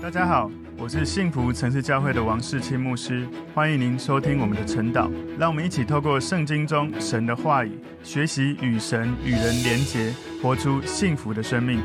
大家好，我是幸福城市教会的王世清牧师，欢迎您收听我们的晨祷。让我们一起透过圣经中神的话语，学习与神与人连结，活出幸福的生命。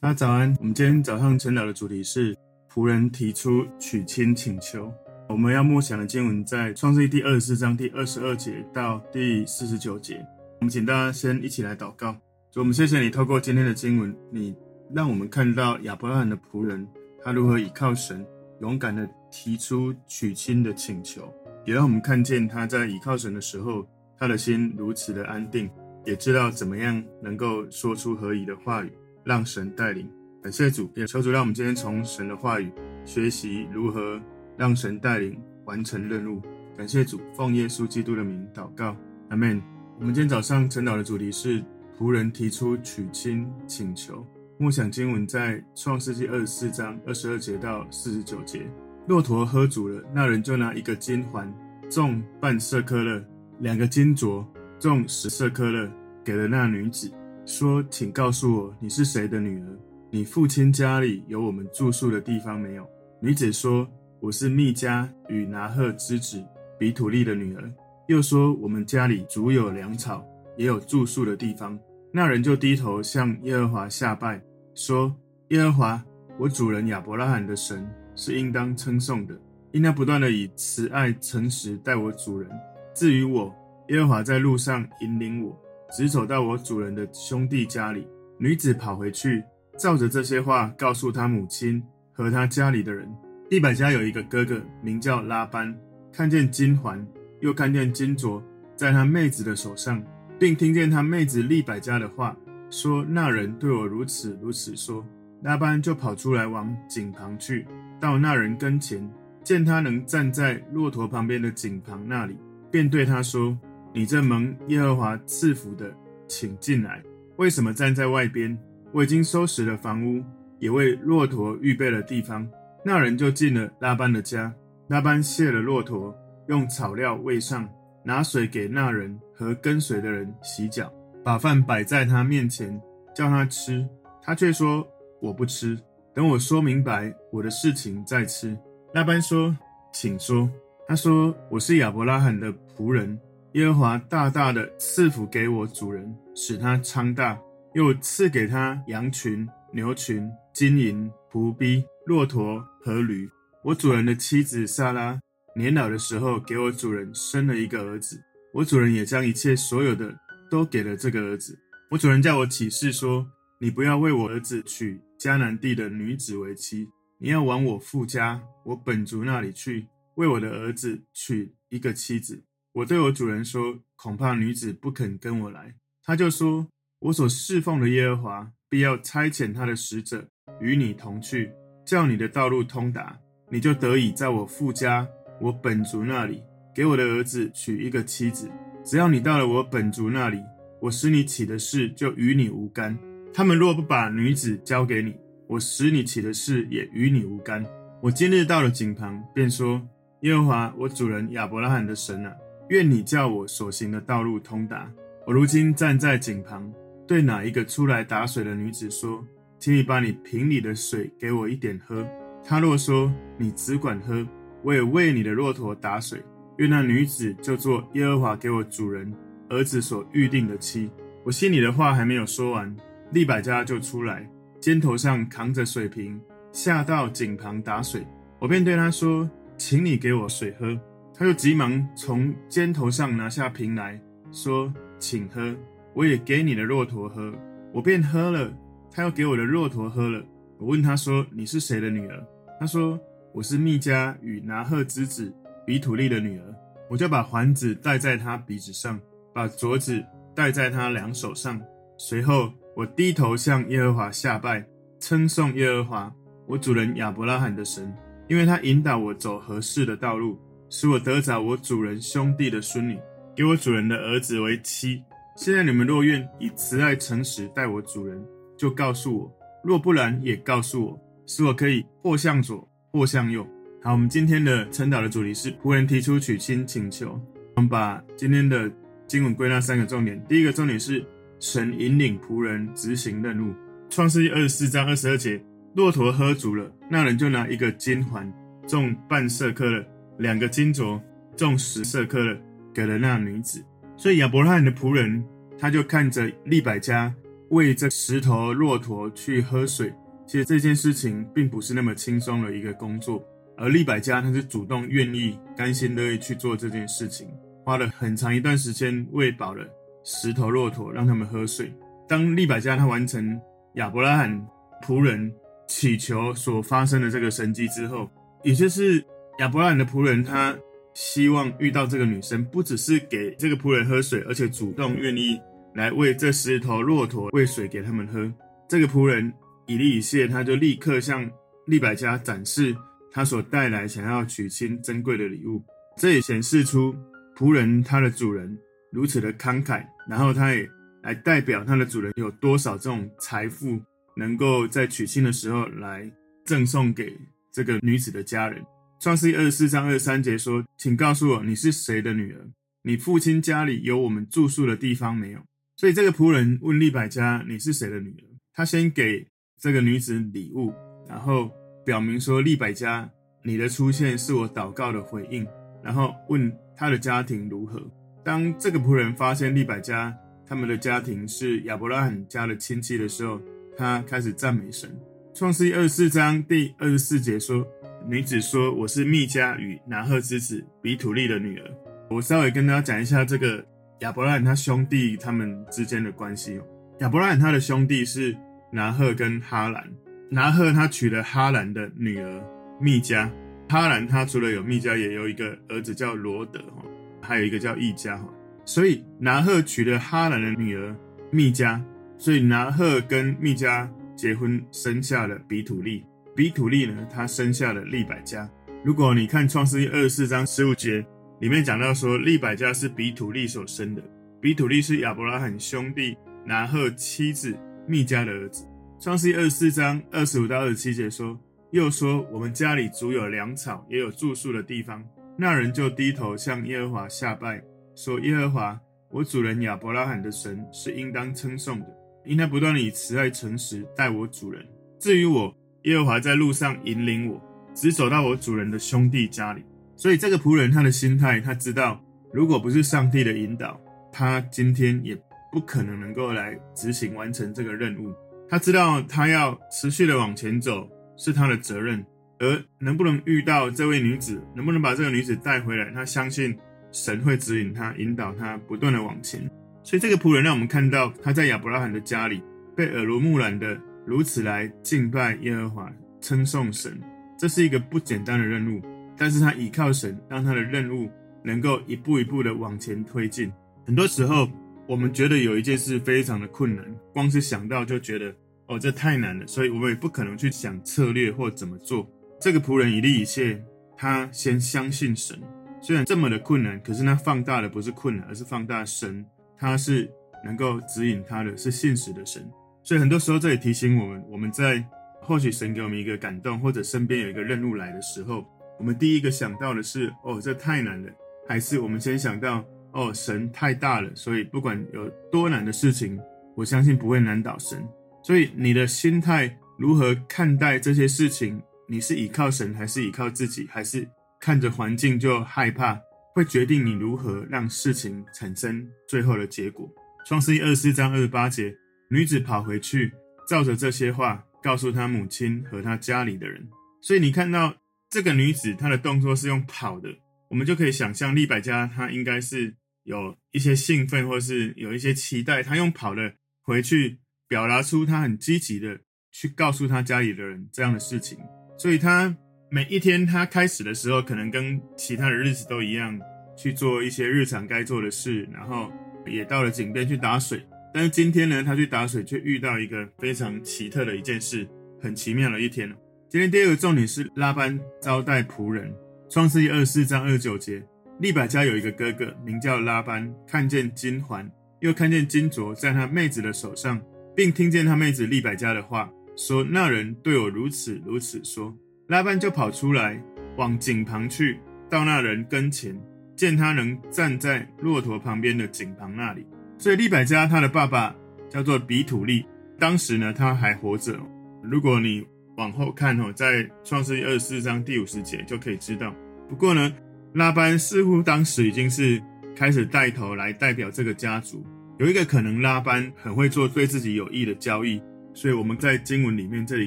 大家早安，我们今天早上晨祷的主题是仆人提出娶亲请求。我们要默想的经文在创世记第二十四章第二十二节到第四十九节。我们请大家先一起来祷告。主，我们谢谢你透过今天的经文，你。让我们看到亚伯拉罕的仆人，他如何倚靠神，勇敢地提出娶亲的请求；也让我们看见他在倚靠神的时候，他的心如此的安定，也知道怎么样能够说出合宜的话语，让神带领。感谢主，也求主让我们今天从神的话语学习如何让神带领完成任务。感谢主，奉耶稣基督的名祷告，阿门。我们今天早上晨祷的主题是仆人提出娶亲请求。默想经文在创世纪二十四章二十二节到四十九节。骆驼喝足了，那人就拿一个金环，重半舍客勒，两个金镯，重十舍客勒，给了那女子，说：“请告诉我，你是谁的女儿？你父亲家里有我们住宿的地方没有？”女子说：“我是密迦与拿鹤之子比土利的女儿。”又说：“我们家里足有粮草，也有住宿的地方。”那人就低头向耶和华下拜，说：“耶和华，我主人亚伯拉罕的神是应当称颂的，因他不断的以慈爱诚实待我主人。至于我，耶和华在路上引领我，直走到我主人的兄弟家里。”女子跑回去，照着这些话告诉他母亲和他家里的人。利百加有一个哥哥名叫拉班，看见金环，又看见金镯在他妹子的手上。并听见他妹子利百加的话，说：“那人对我如此如此说。”拉班就跑出来往井旁去，到那人跟前，见他能站在骆驼旁边的井旁那里，便对他说：“你这蒙耶和华赐福的，请进来。为什么站在外边？我已经收拾了房屋，也为骆驼预备了地方。”那人就进了拉班的家。拉班卸了骆驼，用草料喂上。拿水给那人和跟随的人洗脚，把饭摆在他面前，叫他吃，他却说：“我不吃，等我说明白我的事情再吃。”拉班说：“请说。”他说：“我是亚伯拉罕的仆人，耶和华大大的赐福给我主人，使他昌大，又赐给他羊群、牛群、金银、仆婢、骆驼和驴。我主人的妻子撒拉。”年老的时候，给我主人生了一个儿子。我主人也将一切所有的都给了这个儿子。我主人叫我起誓说：“你不要为我儿子娶迦南地的女子为妻，你要往我父家、我本族那里去，为我的儿子娶一个妻子。”我对我主人说：“恐怕女子不肯跟我来。”他就说：“我所侍奉的耶和华必要差遣他的使者与你同去，叫你的道路通达，你就得以在我父家。”我本族那里给我的儿子娶一个妻子，只要你到了我本族那里，我使你起的事就与你无干。他们若不把女子交给你，我使你起的事也与你无干。我今日到了井旁，便说：耶和华我主人亚伯拉罕的神啊，愿你叫我所行的道路通达。我如今站在井旁，对哪一个出来打水的女子说：请你把你瓶里的水给我一点喝。她若说：你只管喝。我也为你的骆驼打水，愿那女子就做耶和华给我主人儿子所预定的妻。我心里的话还没有说完，利百加就出来，肩头上扛着水瓶，下到井旁打水。我便对他说：“请你给我水喝。”他就急忙从肩头上拿下瓶来说：“请喝。”我也给你的骆驼喝。我便喝了，他又给我的骆驼喝了。我问他说：“你是谁的女儿？”他说。我是密迦与拿鹤之子比土利的女儿，我就把环子戴在她鼻子上，把镯子戴在她两手上。随后，我低头向耶和华下拜，称颂耶和华我主人亚伯拉罕的神，因为他引导我走合适的道路，使我得着我主人兄弟的孙女，给我主人的儿子为妻。现在你们若愿以慈爱诚实待我主人，就告诉我；若不然，也告诉我，使我可以或向左。或向右。好，我们今天的晨祷的主题是仆人提出娶亲请求。我们把今天的经文归纳三个重点。第一个重点是神引领仆人执行任务。创世记二十四章二十二节，骆驼喝足了，那人就拿一个金环，重半舍客勒，两个金镯，重十舍客勒，给了那女子。所以亚伯拉罕的仆人，他就看着利百加为这石头骆驼去喝水。其实这件事情并不是那么轻松的一个工作，而利百加他是主动愿意、甘心乐意去做这件事情，花了很长一段时间喂饱了十头骆驼，让他们喝水。当利百加他完成亚伯拉罕仆人祈求所发生的这个神迹之后，也就是亚伯拉罕的仆人他。希望遇到这个女生，不只是给这个仆人喝水，而且主动愿意来喂这十头骆驼喂水给他们喝。这个仆人以利以谢，他就立刻向利百加展示他所带来想要娶亲珍贵的礼物。这也显示出仆人他的主人如此的慷慨，然后他也来代表他的主人有多少这种财富，能够在娶亲的时候来赠送给这个女子的家人。创世记二十四章二十三节说：“请告诉我，你是谁的女儿？你父亲家里有我们住宿的地方没有？”所以这个仆人问利百加：“你是谁的女儿？”他先给这个女子礼物，然后表明说：“利百加，你的出现是我祷告的回应。”然后问他的家庭如何。当这个仆人发现利百加他们的家庭是亚伯拉罕家的亲戚的时候，他开始赞美神。创世二十四章第二十四节说。女子说：“我是密迦与拿鹤之子比土利的女儿。”我稍微跟大家讲一下这个亚伯拉罕他兄弟他们之间的关系哦。亚伯拉罕他的兄弟是拿鹤跟哈兰。拿鹤他娶了哈兰的女儿密迦。哈兰他除了有密迦，也有一个儿子叫罗德哈，还有一个叫易迦哈。所以拿鹤娶了哈兰的女儿密迦，所以拿鹤跟密迦结婚，生下了比土利。比土利呢，他生下了利百加。如果你看创世记二十四章十五节，里面讲到说，利百加是比土利所生的。比土利是亚伯拉罕兄弟拿鹤妻子密迦的儿子。创世二十四章二十五到二十七节说，又说我们家里足有粮草，也有住宿的地方。那人就低头向耶和华下拜，说：耶和华，我主人亚伯拉罕的神是应当称颂的，因他不断的以慈爱诚实待我主人。至于我。耶和华在路上引领我，直走到我主人的兄弟家里。所以这个仆人他的心态，他知道，如果不是上帝的引导，他今天也不可能能够来执行完成这个任务。他知道他要持续的往前走是他的责任，而能不能遇到这位女子，能不能把这个女子带回来，他相信神会指引他，引导他不断的往前。所以这个仆人让我们看到他在亚伯拉罕的家里被耳濡目染的。如此来敬拜耶和华，称颂神，这是一个不简单的任务。但是他倚靠神，让他的任务能够一步一步的往前推进。很多时候，我们觉得有一件事非常的困难，光是想到就觉得哦，这太难了，所以我们也不可能去想策略或怎么做。这个仆人以利以谢，他先相信神，虽然这么的困难，可是他放大的不是困难，而是放大神，他是能够指引他的是信实的神。所以很多时候，这也提醒我们，我们在或许神给我们一个感动，或者身边有一个任务来的时候，我们第一个想到的是，哦，这太难了，还是我们先想到，哦，神太大了，所以不管有多难的事情，我相信不会难倒神。所以你的心态如何看待这些事情？你是依靠神，还是依靠自己，还是看着环境就害怕？会决定你如何让事情产生最后的结果。创世记二十四章二十八节。女子跑回去，照着这些话告诉她母亲和她家里的人。所以你看到这个女子，她的动作是用跑的，我们就可以想象利百加她应该是有一些兴奋，或是有一些期待。他用跑的回去，表达出他很积极的去告诉他家里的人这样的事情。所以他每一天，他开始的时候，可能跟其他的日子都一样，去做一些日常该做的事，然后也到了井边去打水。但是今天呢，他去打水，却遇到一个非常奇特的一件事，很奇妙的一天。今天第二个重点是拉班招待仆人。创世记二十四章二十九节，利百加有一个哥哥名叫拉班，看见金环，又看见金镯在他妹子的手上，并听见他妹子利百加的话，说那人对我如此如此说。拉班就跑出来往井旁去，到那人跟前，见他能站在骆驼旁边的井旁那里。所以利百加他的爸爸叫做比土利，当时呢他还活着。如果你往后看哦，在创世记二十四章第五十节就可以知道。不过呢，拉班似乎当时已经是开始带头来代表这个家族。有一个可能，拉班很会做对自己有益的交易，所以我们在经文里面这里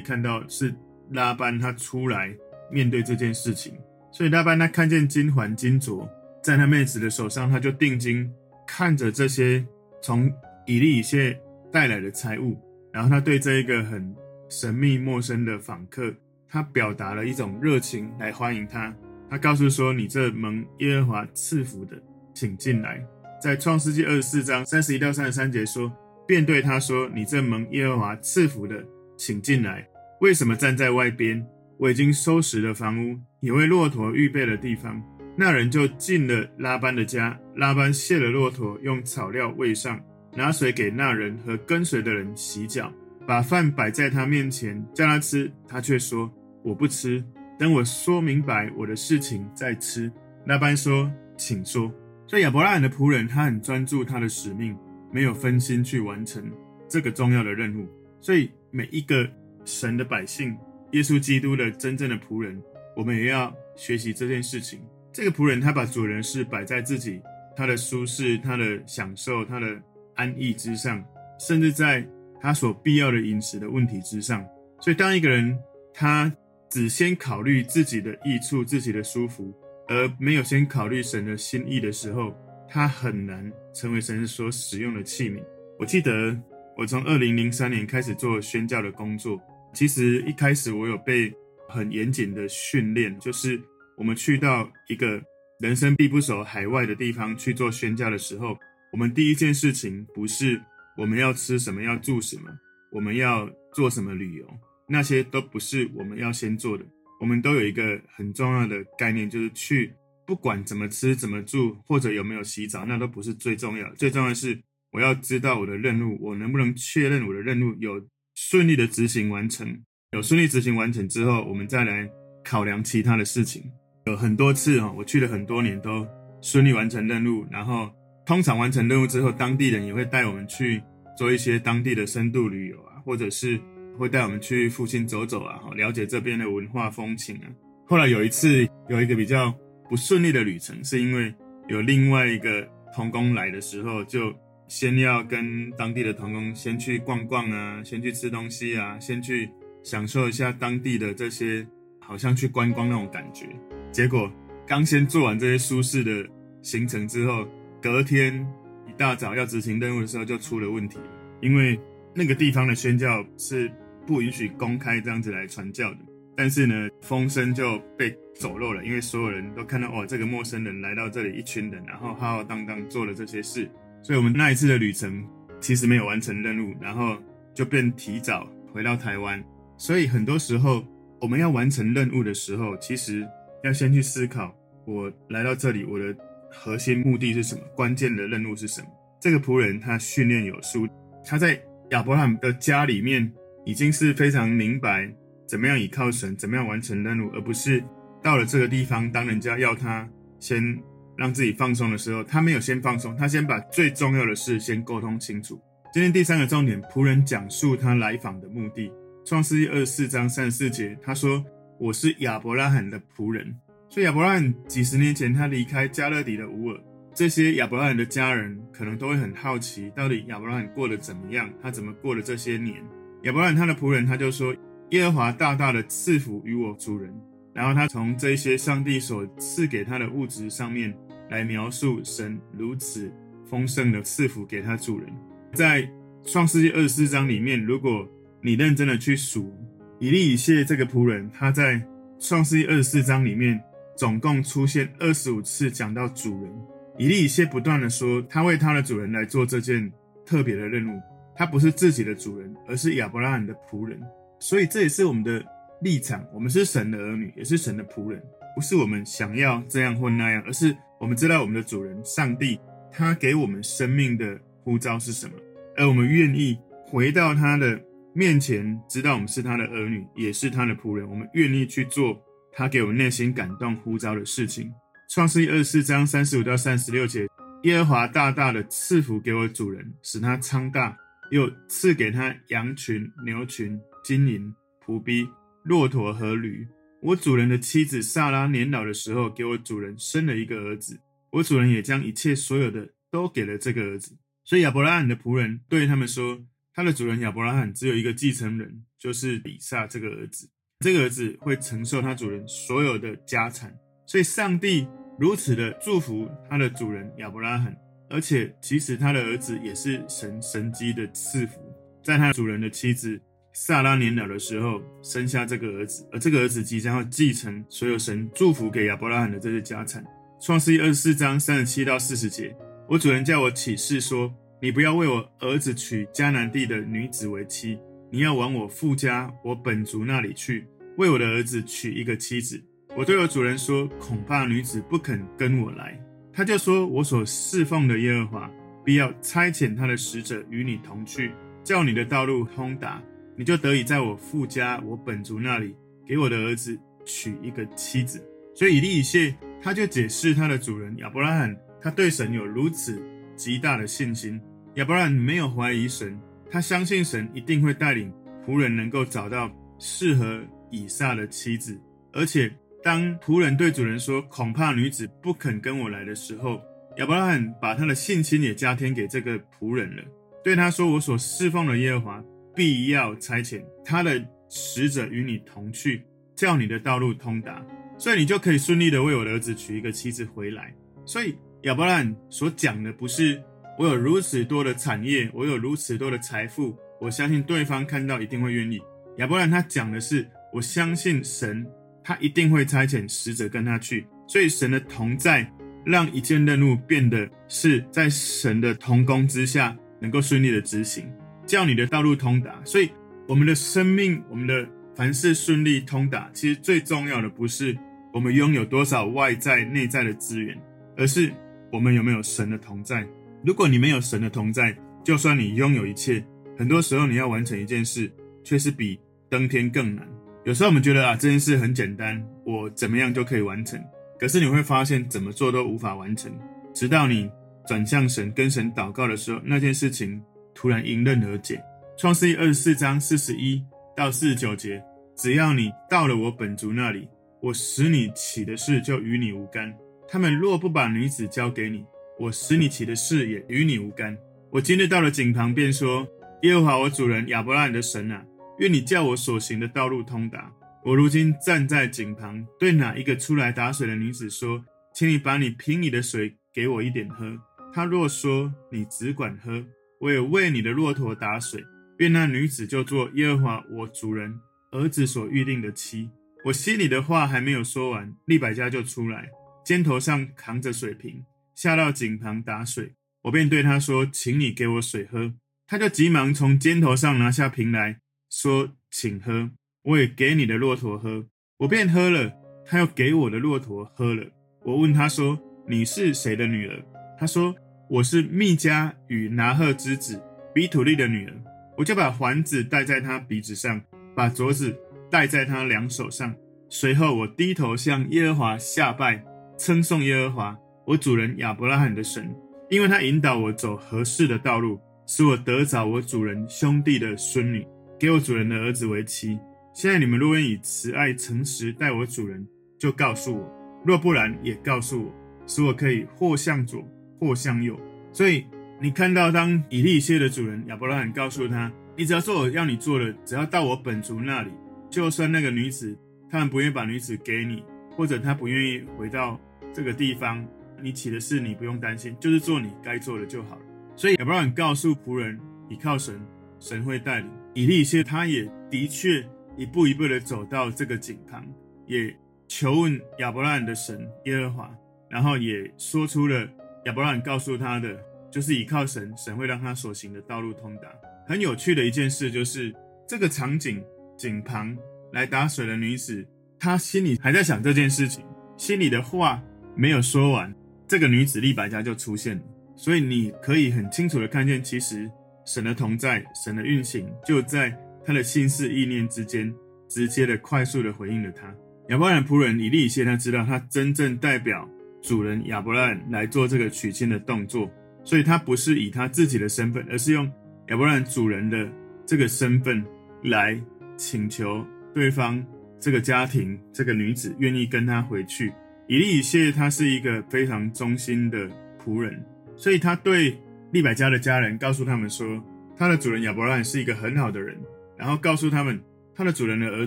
看到是拉班他出来面对这件事情。所以拉班他看见金环金镯在他妹子的手上，他就定睛看着这些从以利以谢带来的财物，然后他对这一个很神秘陌生的访客，他表达了一种热情来欢迎他。他告诉说：“你这蒙耶和华赐福的，请进来。”在创世纪二十四章三十一到三十三节说：“便对他说：‘你这蒙耶和华赐福的，请进来。为什么站在外边？我已经收拾了房屋，也为骆驼预备了地方。’那人就进了拉班的家。拉班卸了骆驼，用草料喂上，拿水给那人和跟随的人洗脚。”把饭摆在他面前，叫他吃，他却说：“我不吃，等我说明白我的事情再吃。”拉班说：“请说。”所以亚伯拉罕的仆人，他很专注他的使命，没有分心去完成这个重要的任务。所以每一个神的百姓，耶稣基督的真正的仆人，我们也要学习这件事情。这个仆人他把主人事摆在自己他的舒适、他的享受、他的安逸之上，甚至在。他所必要的饮食的问题之上，所以当一个人他只先考虑自己的益处、自己的舒服，而没有先考虑神的心意的时候，他很难成为神所使用的器皿。我记得我从二零零三年开始做宣教的工作，其实一开始我有被很严谨的训练，就是我们去到一个人生地不熟、海外的地方去做宣教的时候，我们第一件事情不是。我们要吃什么？要住什么？我们要做什么旅游？那些都不是我们要先做的。我们都有一个很重要的概念，就是去不管怎么吃、怎么住，或者有没有洗澡，那都不是最重要的。最重要的是，我要知道我的任务，我能不能确认我的任务有顺利的执行完成？有顺利执行完成之后，我们再来考量其他的事情。有很多次哈，我去了很多年都顺利完成任务，然后通常完成任务之后，当地人也会带我们去。做一些当地的深度旅游啊，或者是会带我们去附近走走啊，了解这边的文化风情啊。后来有一次有一个比较不顺利的旅程，是因为有另外一个同工来的时候，就先要跟当地的同工先去逛逛啊，先去吃东西啊，先去享受一下当地的这些，好像去观光那种感觉。结果刚先做完这些舒适的行程之后，隔天。一大早要执行任务的时候，就出了问题，因为那个地方的宣教是不允许公开这样子来传教的。但是呢，风声就被走漏了，因为所有人都看到哦，这个陌生人来到这里，一群人，然后浩浩荡荡做了这些事，所以我们那一次的旅程其实没有完成任务，然后就便提早回到台湾。所以很多时候我们要完成任务的时候，其实要先去思考，我来到这里，我的。核心目的是什么？关键的任务是什么？这个仆人他训练有素，他在亚伯拉罕的家里面已经是非常明白怎么样倚靠神，怎么样完成任务，而不是到了这个地方，当人家要他先让自己放松的时候，他没有先放松，他先把最重要的事先沟通清楚。今天第三个重点，仆人讲述他来访的目的。创世记二十四章三十四节，他说：“我是亚伯拉罕的仆人。”所以亚伯拉罕几十年前他离开加勒底的乌尔，这些亚伯拉罕的家人可能都会很好奇，到底亚伯拉罕过得怎么样？他怎么过了这些年？亚伯拉罕他的仆人他就说：“耶和华大大的赐福于我主人。”然后他从这些上帝所赐给他的物质上面来描述神如此丰盛的赐福给他主人。在创世纪二十四章里面，如果你认真的去数以利以谢这个仆人，他在创世纪二十四章里面。总共出现二十五次讲到主人，以利以谢不断的说，他为他的主人来做这件特别的任务，他不是自己的主人，而是亚伯拉罕的仆人。所以这也是我们的立场，我们是神的儿女，也是神的仆人，不是我们想要这样或那样，而是我们知道我们的主人上帝，他给我们生命的呼召是什么，而我们愿意回到他的面前，知道我们是他的儿女，也是他的仆人，我们愿意去做。他给我们内心感动呼召的事情，《创世记》二十四章三十五到三十六节，耶和华大大的赐福给我主人，使他昌大，又赐给他羊群、牛群、金银、仆婢、骆驼和驴。我主人的妻子撒拉年老的时候，给我主人生了一个儿子。我主人也将一切所有的都给了这个儿子。所以亚伯拉罕的仆人对他们说：“他的主人亚伯拉罕只有一个继承人，就是以撒这个儿子。这个儿子会承受他主人所有的家产。所以上帝如此的祝福他的主人亚伯拉罕，而且其实他的儿子也是神神迹的赐福，在他主人的妻子。”撒拉年老的时候，生下这个儿子，而这个儿子即将要继承所有神祝福给亚伯拉罕的这些家产。创世记二十四章三十七到四十节，我主人叫我起誓说：你不要为我儿子娶迦南地的女子为妻，你要往我父家我本族那里去，为我的儿子娶一个妻子。我对我主人说：恐怕女子不肯跟我来。他就说：我所侍奉的耶和华必要差遣他的使者与你同去，叫你的道路通达。你就得以在我父家、我本族那里给我的儿子娶一个妻子。所以以利以谢他就解释他的主人亚伯拉罕，他对神有如此极大的信心。亚伯拉罕没有怀疑神，他相信神一定会带领仆人能够找到适合以撒的妻子。而且当仆人对主人说：“恐怕女子不肯跟我来的时候”，亚伯拉罕把他的信心也加添给这个仆人了，对他说：“我所侍奉的耶和华。”必要差遣他的使者与你同去，叫你的道路通达，所以你就可以顺利的为我的儿子娶一个妻子回来。所以亚伯拉罕所讲的不是我有如此多的产业，我有如此多的财富，我相信对方看到一定会愿意。亚伯拉罕他讲的是，我相信神，他一定会差遣使者跟他去。所以神的同在，让一件任务变得是在神的同工之下，能够顺利的执行。叫你的道路通达，所以我们的生命，我们的凡事顺利通达，其实最重要的不是我们拥有多少外在、内在的资源，而是我们有没有神的同在。如果你没有神的同在，就算你拥有一切，很多时候你要完成一件事，却是比登天更难。有时候我们觉得啊，这件事很简单，我怎么样就可以完成。可是你会发现，怎么做都无法完成，直到你转向神、跟神祷告的时候，那件事情。突然迎刃而解。创世记二十四章四十一到四十九节，只要你到了我本族那里，我使你起的事就与你无干。他们若不把女子交给你，我使你起的事也与你无干。我今日到了井旁，便说：耶和华我主人亚伯拉罕的神啊，愿你叫我所行的道路通达。我如今站在井旁，对哪一个出来打水的女子说：请你把你瓶里的水给我一点喝。她若说你只管喝。我也为你的骆驼打水，愿那女子就做耶和华我主人儿子所预定的妻。我心里的话还没有说完，利百加就出来，肩头上扛着水瓶，下到井旁打水。我便对他说：“请你给我水喝。”他就急忙从肩头上拿下瓶来说：“请喝。”我也给你的骆驼喝。我便喝了，他又给我的骆驼喝了。我问他说：“你是谁的女儿？”他说。我是密迦与拿鹤之子比土利的女儿，我就把环子戴在他鼻子上，把镯子戴在他两手上。随后我低头向耶和华下拜，称颂耶和华我主人亚伯拉罕的神，因为他引导我走合适的道路，使我得着我主人兄弟的孙女，给我主人的儿子为妻。现在你们若愿以慈爱诚实待我主人，就告诉我；若不然，也告诉我，使我可以或向左。或向右，所以你看到，当以利以谢的主人亚伯拉罕告诉他：“你只要做我要你做的，只要到我本族那里，就算那个女子他们不愿意把女子给你，或者他不愿意回到这个地方，你起的事你不用担心，就是做你该做的就好了。”所以亚伯拉罕告诉仆人：“倚靠神，神会带领。”以利谢他也的确一步一步的走到这个井旁，也求问亚伯拉罕的神耶和华，然后也说出了。亚伯拉罕告诉他的，就是倚靠神，神会让他所行的道路通达。很有趣的一件事就是，这个场景井旁来打水的女子，她心里还在想这件事情，心里的话没有说完，这个女子利百加就出现了。所以你可以很清楚的看见，其实神的同在，神的运行就在他的心思意念之间，直接的、快速的回应了他。亚伯拉罕仆人以利以谢，他知道他真正代表。主人亚伯拉罕来做这个娶亲的动作，所以他不是以他自己的身份，而是用亚伯拉罕主人的这个身份来请求对方这个家庭这个女子愿意跟他回去。以利以谢他是一个非常忠心的仆人，所以他对利百加的家人告诉他们说，他的主人亚伯拉罕是一个很好的人，然后告诉他们他的主人的儿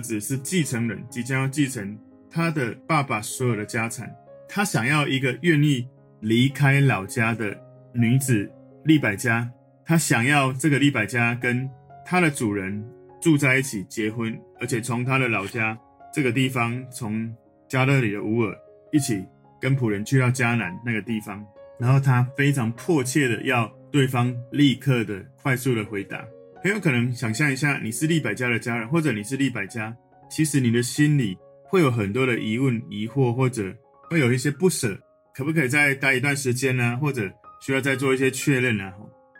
子是继承人，即将要继承他的爸爸所有的家产。他想要一个愿意离开老家的女子利百加，他想要这个利百加跟他的主人住在一起结婚，而且从他的老家这个地方，从加勒里的乌尔一起跟仆人去到迦南那个地方，然后他非常迫切的要对方立刻的快速的回答。很有可能想象一下，你是利百加的家人，或者你是利百加，其实你的心里会有很多的疑问、疑惑，或者会有一些不舍，可不可以再待一段时间呢？或者需要再做一些确认呢？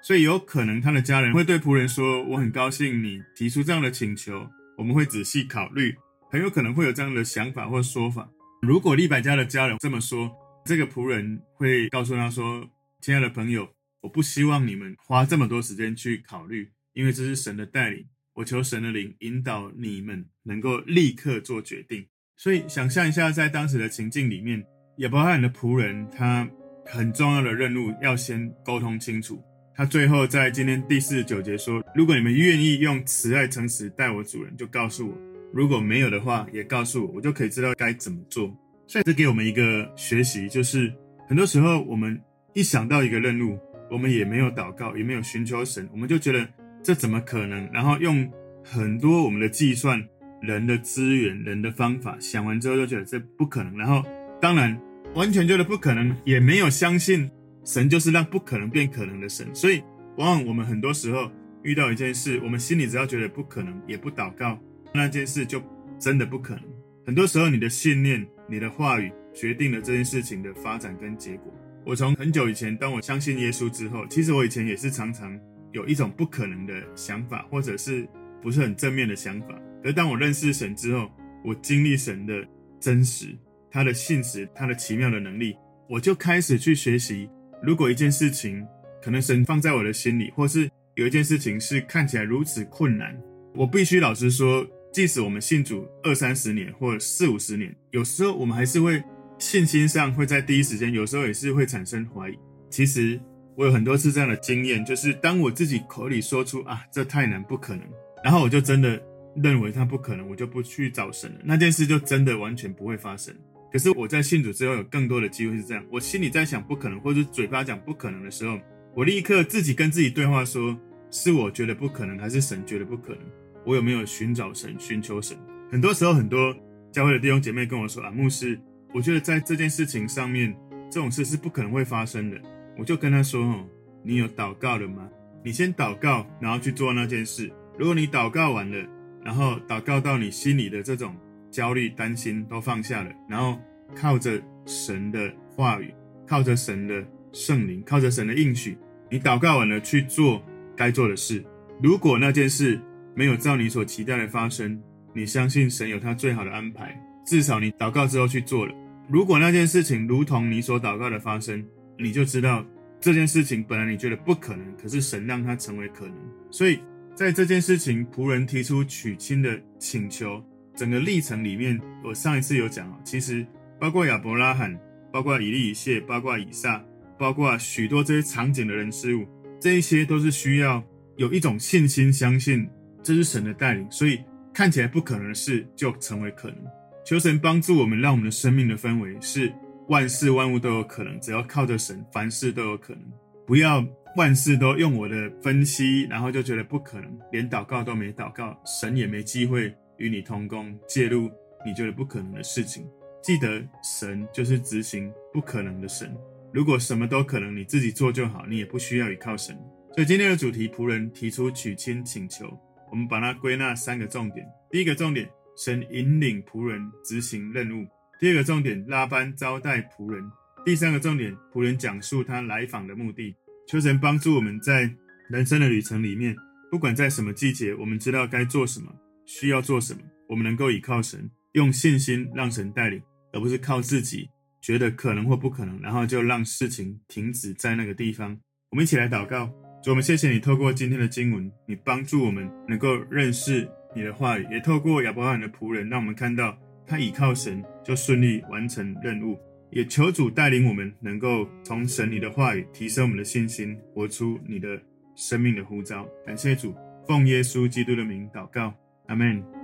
所以有可能他的家人会对仆人说：“我很高兴你提出这样的请求，我们会仔细考虑。”很有可能会有这样的想法或说法。如果利百加的家人这么说，这个仆人会告诉他说：“亲爱的朋友，我不希望你们花这么多时间去考虑，因为这是神的带领。我求神的灵引导你们能够立刻做决定。”所以想象一下，在当时的情境里面，亚伯拉罕的仆人他很重要的任务要先沟通清楚。他最后在今天第四十九节说：“如果你们愿意用慈爱诚实待我主人，就告诉我；如果没有的话，也告诉我，我就可以知道该怎么做。”所以这给我们一个学习，就是很多时候我们一想到一个任务，我们也没有祷告，也没有寻求神，我们就觉得这怎么可能？然后用很多我们的计算、人的资源、人的方法想完之后，就觉得这不可能。然后当然完全觉得不可能，也没有相信。神就是让不可能变可能的神，所以往往我们很多时候遇到一件事，我们心里只要觉得不可能，也不祷告，那件事就真的不可能。很多时候，你的信念、你的话语决定了这件事情的发展跟结果。我从很久以前，当我相信耶稣之后，其实我以前也是常常有一种不可能的想法，或者是不是很正面的想法。而当我认识神之后，我经历神的真实、他的信实、他的奇妙的能力，我就开始去学习。如果一件事情可能神放在我的心里，或是有一件事情是看起来如此困难，我必须老实说，即使我们信主二三十年或四五十年，有时候我们还是会信心上会在第一时间，有时候也是会产生怀疑。其实我有很多次这样的经验，就是当我自己口里说出啊，这太难不可能，然后我就真的认为它不可能，我就不去找神了，那件事就真的完全不会发生。可是我在信主之后，有更多的机会是这样。我心里在想不可能，或者嘴巴讲不可能的时候，我立刻自己跟自己对话说：是我觉得不可能，还是神觉得不可能？我有没有寻找神、寻求神？很多时候，很多教会的弟兄姐妹跟我说：啊，牧师，我觉得在这件事情上面，这种事是不可能会发生的。我就跟他说：哦，你有祷告了吗？你先祷告，然后去做那件事。如果你祷告完了，然后祷告到你心里的这种。焦虑、担心都放下了，然后靠着神的话语，靠着神的圣灵，靠着神的应许，你祷告完了去做该做的事。如果那件事没有照你所期待的发生，你相信神有他最好的安排，至少你祷告之后去做了。如果那件事情如同你所祷告的发生，你就知道这件事情本来你觉得不可能，可是神让它成为可能。所以在这件事情，仆人提出娶亲的请求。整个历程里面，我上一次有讲啊，其实包括亚伯拉罕，包括以利以谢，包括以撒，包括许多这些场景的人事物，这一些都是需要有一种信心，相信这是神的带领，所以看起来不可能的事就成为可能。求神帮助我们，让我们的生命的氛围是万事万物都有可能，只要靠着神，凡事都有可能。不要万事都用我的分析，然后就觉得不可能，连祷告都没祷告，神也没机会。与你同工，介入你觉得不可能的事情。记得神就是执行不可能的神。如果什么都可能，你自己做就好，你也不需要依靠神。所以今天的主题，仆人提出娶亲请求，我们把它归纳三个重点。第一个重点，神引领仆人执行任务；第二个重点，拉班招待仆人；第三个重点，仆人讲述他来访的目的。求神帮助我们在人生的旅程里面，不管在什么季节，我们知道该做什么。需要做什么？我们能够依靠神，用信心让神带领，而不是靠自己觉得可能或不可能，然后就让事情停止在那个地方。我们一起来祷告，主，我们谢谢你透过今天的经文，你帮助我们能够认识你的话语，也透过亚伯拉罕的仆人，让我们看到他倚靠神就顺利完成任务。也求主带领我们，能够从神你的话语提升我们的信心，活出你的生命的呼召。感谢主，奉耶稣基督的名祷告，阿门。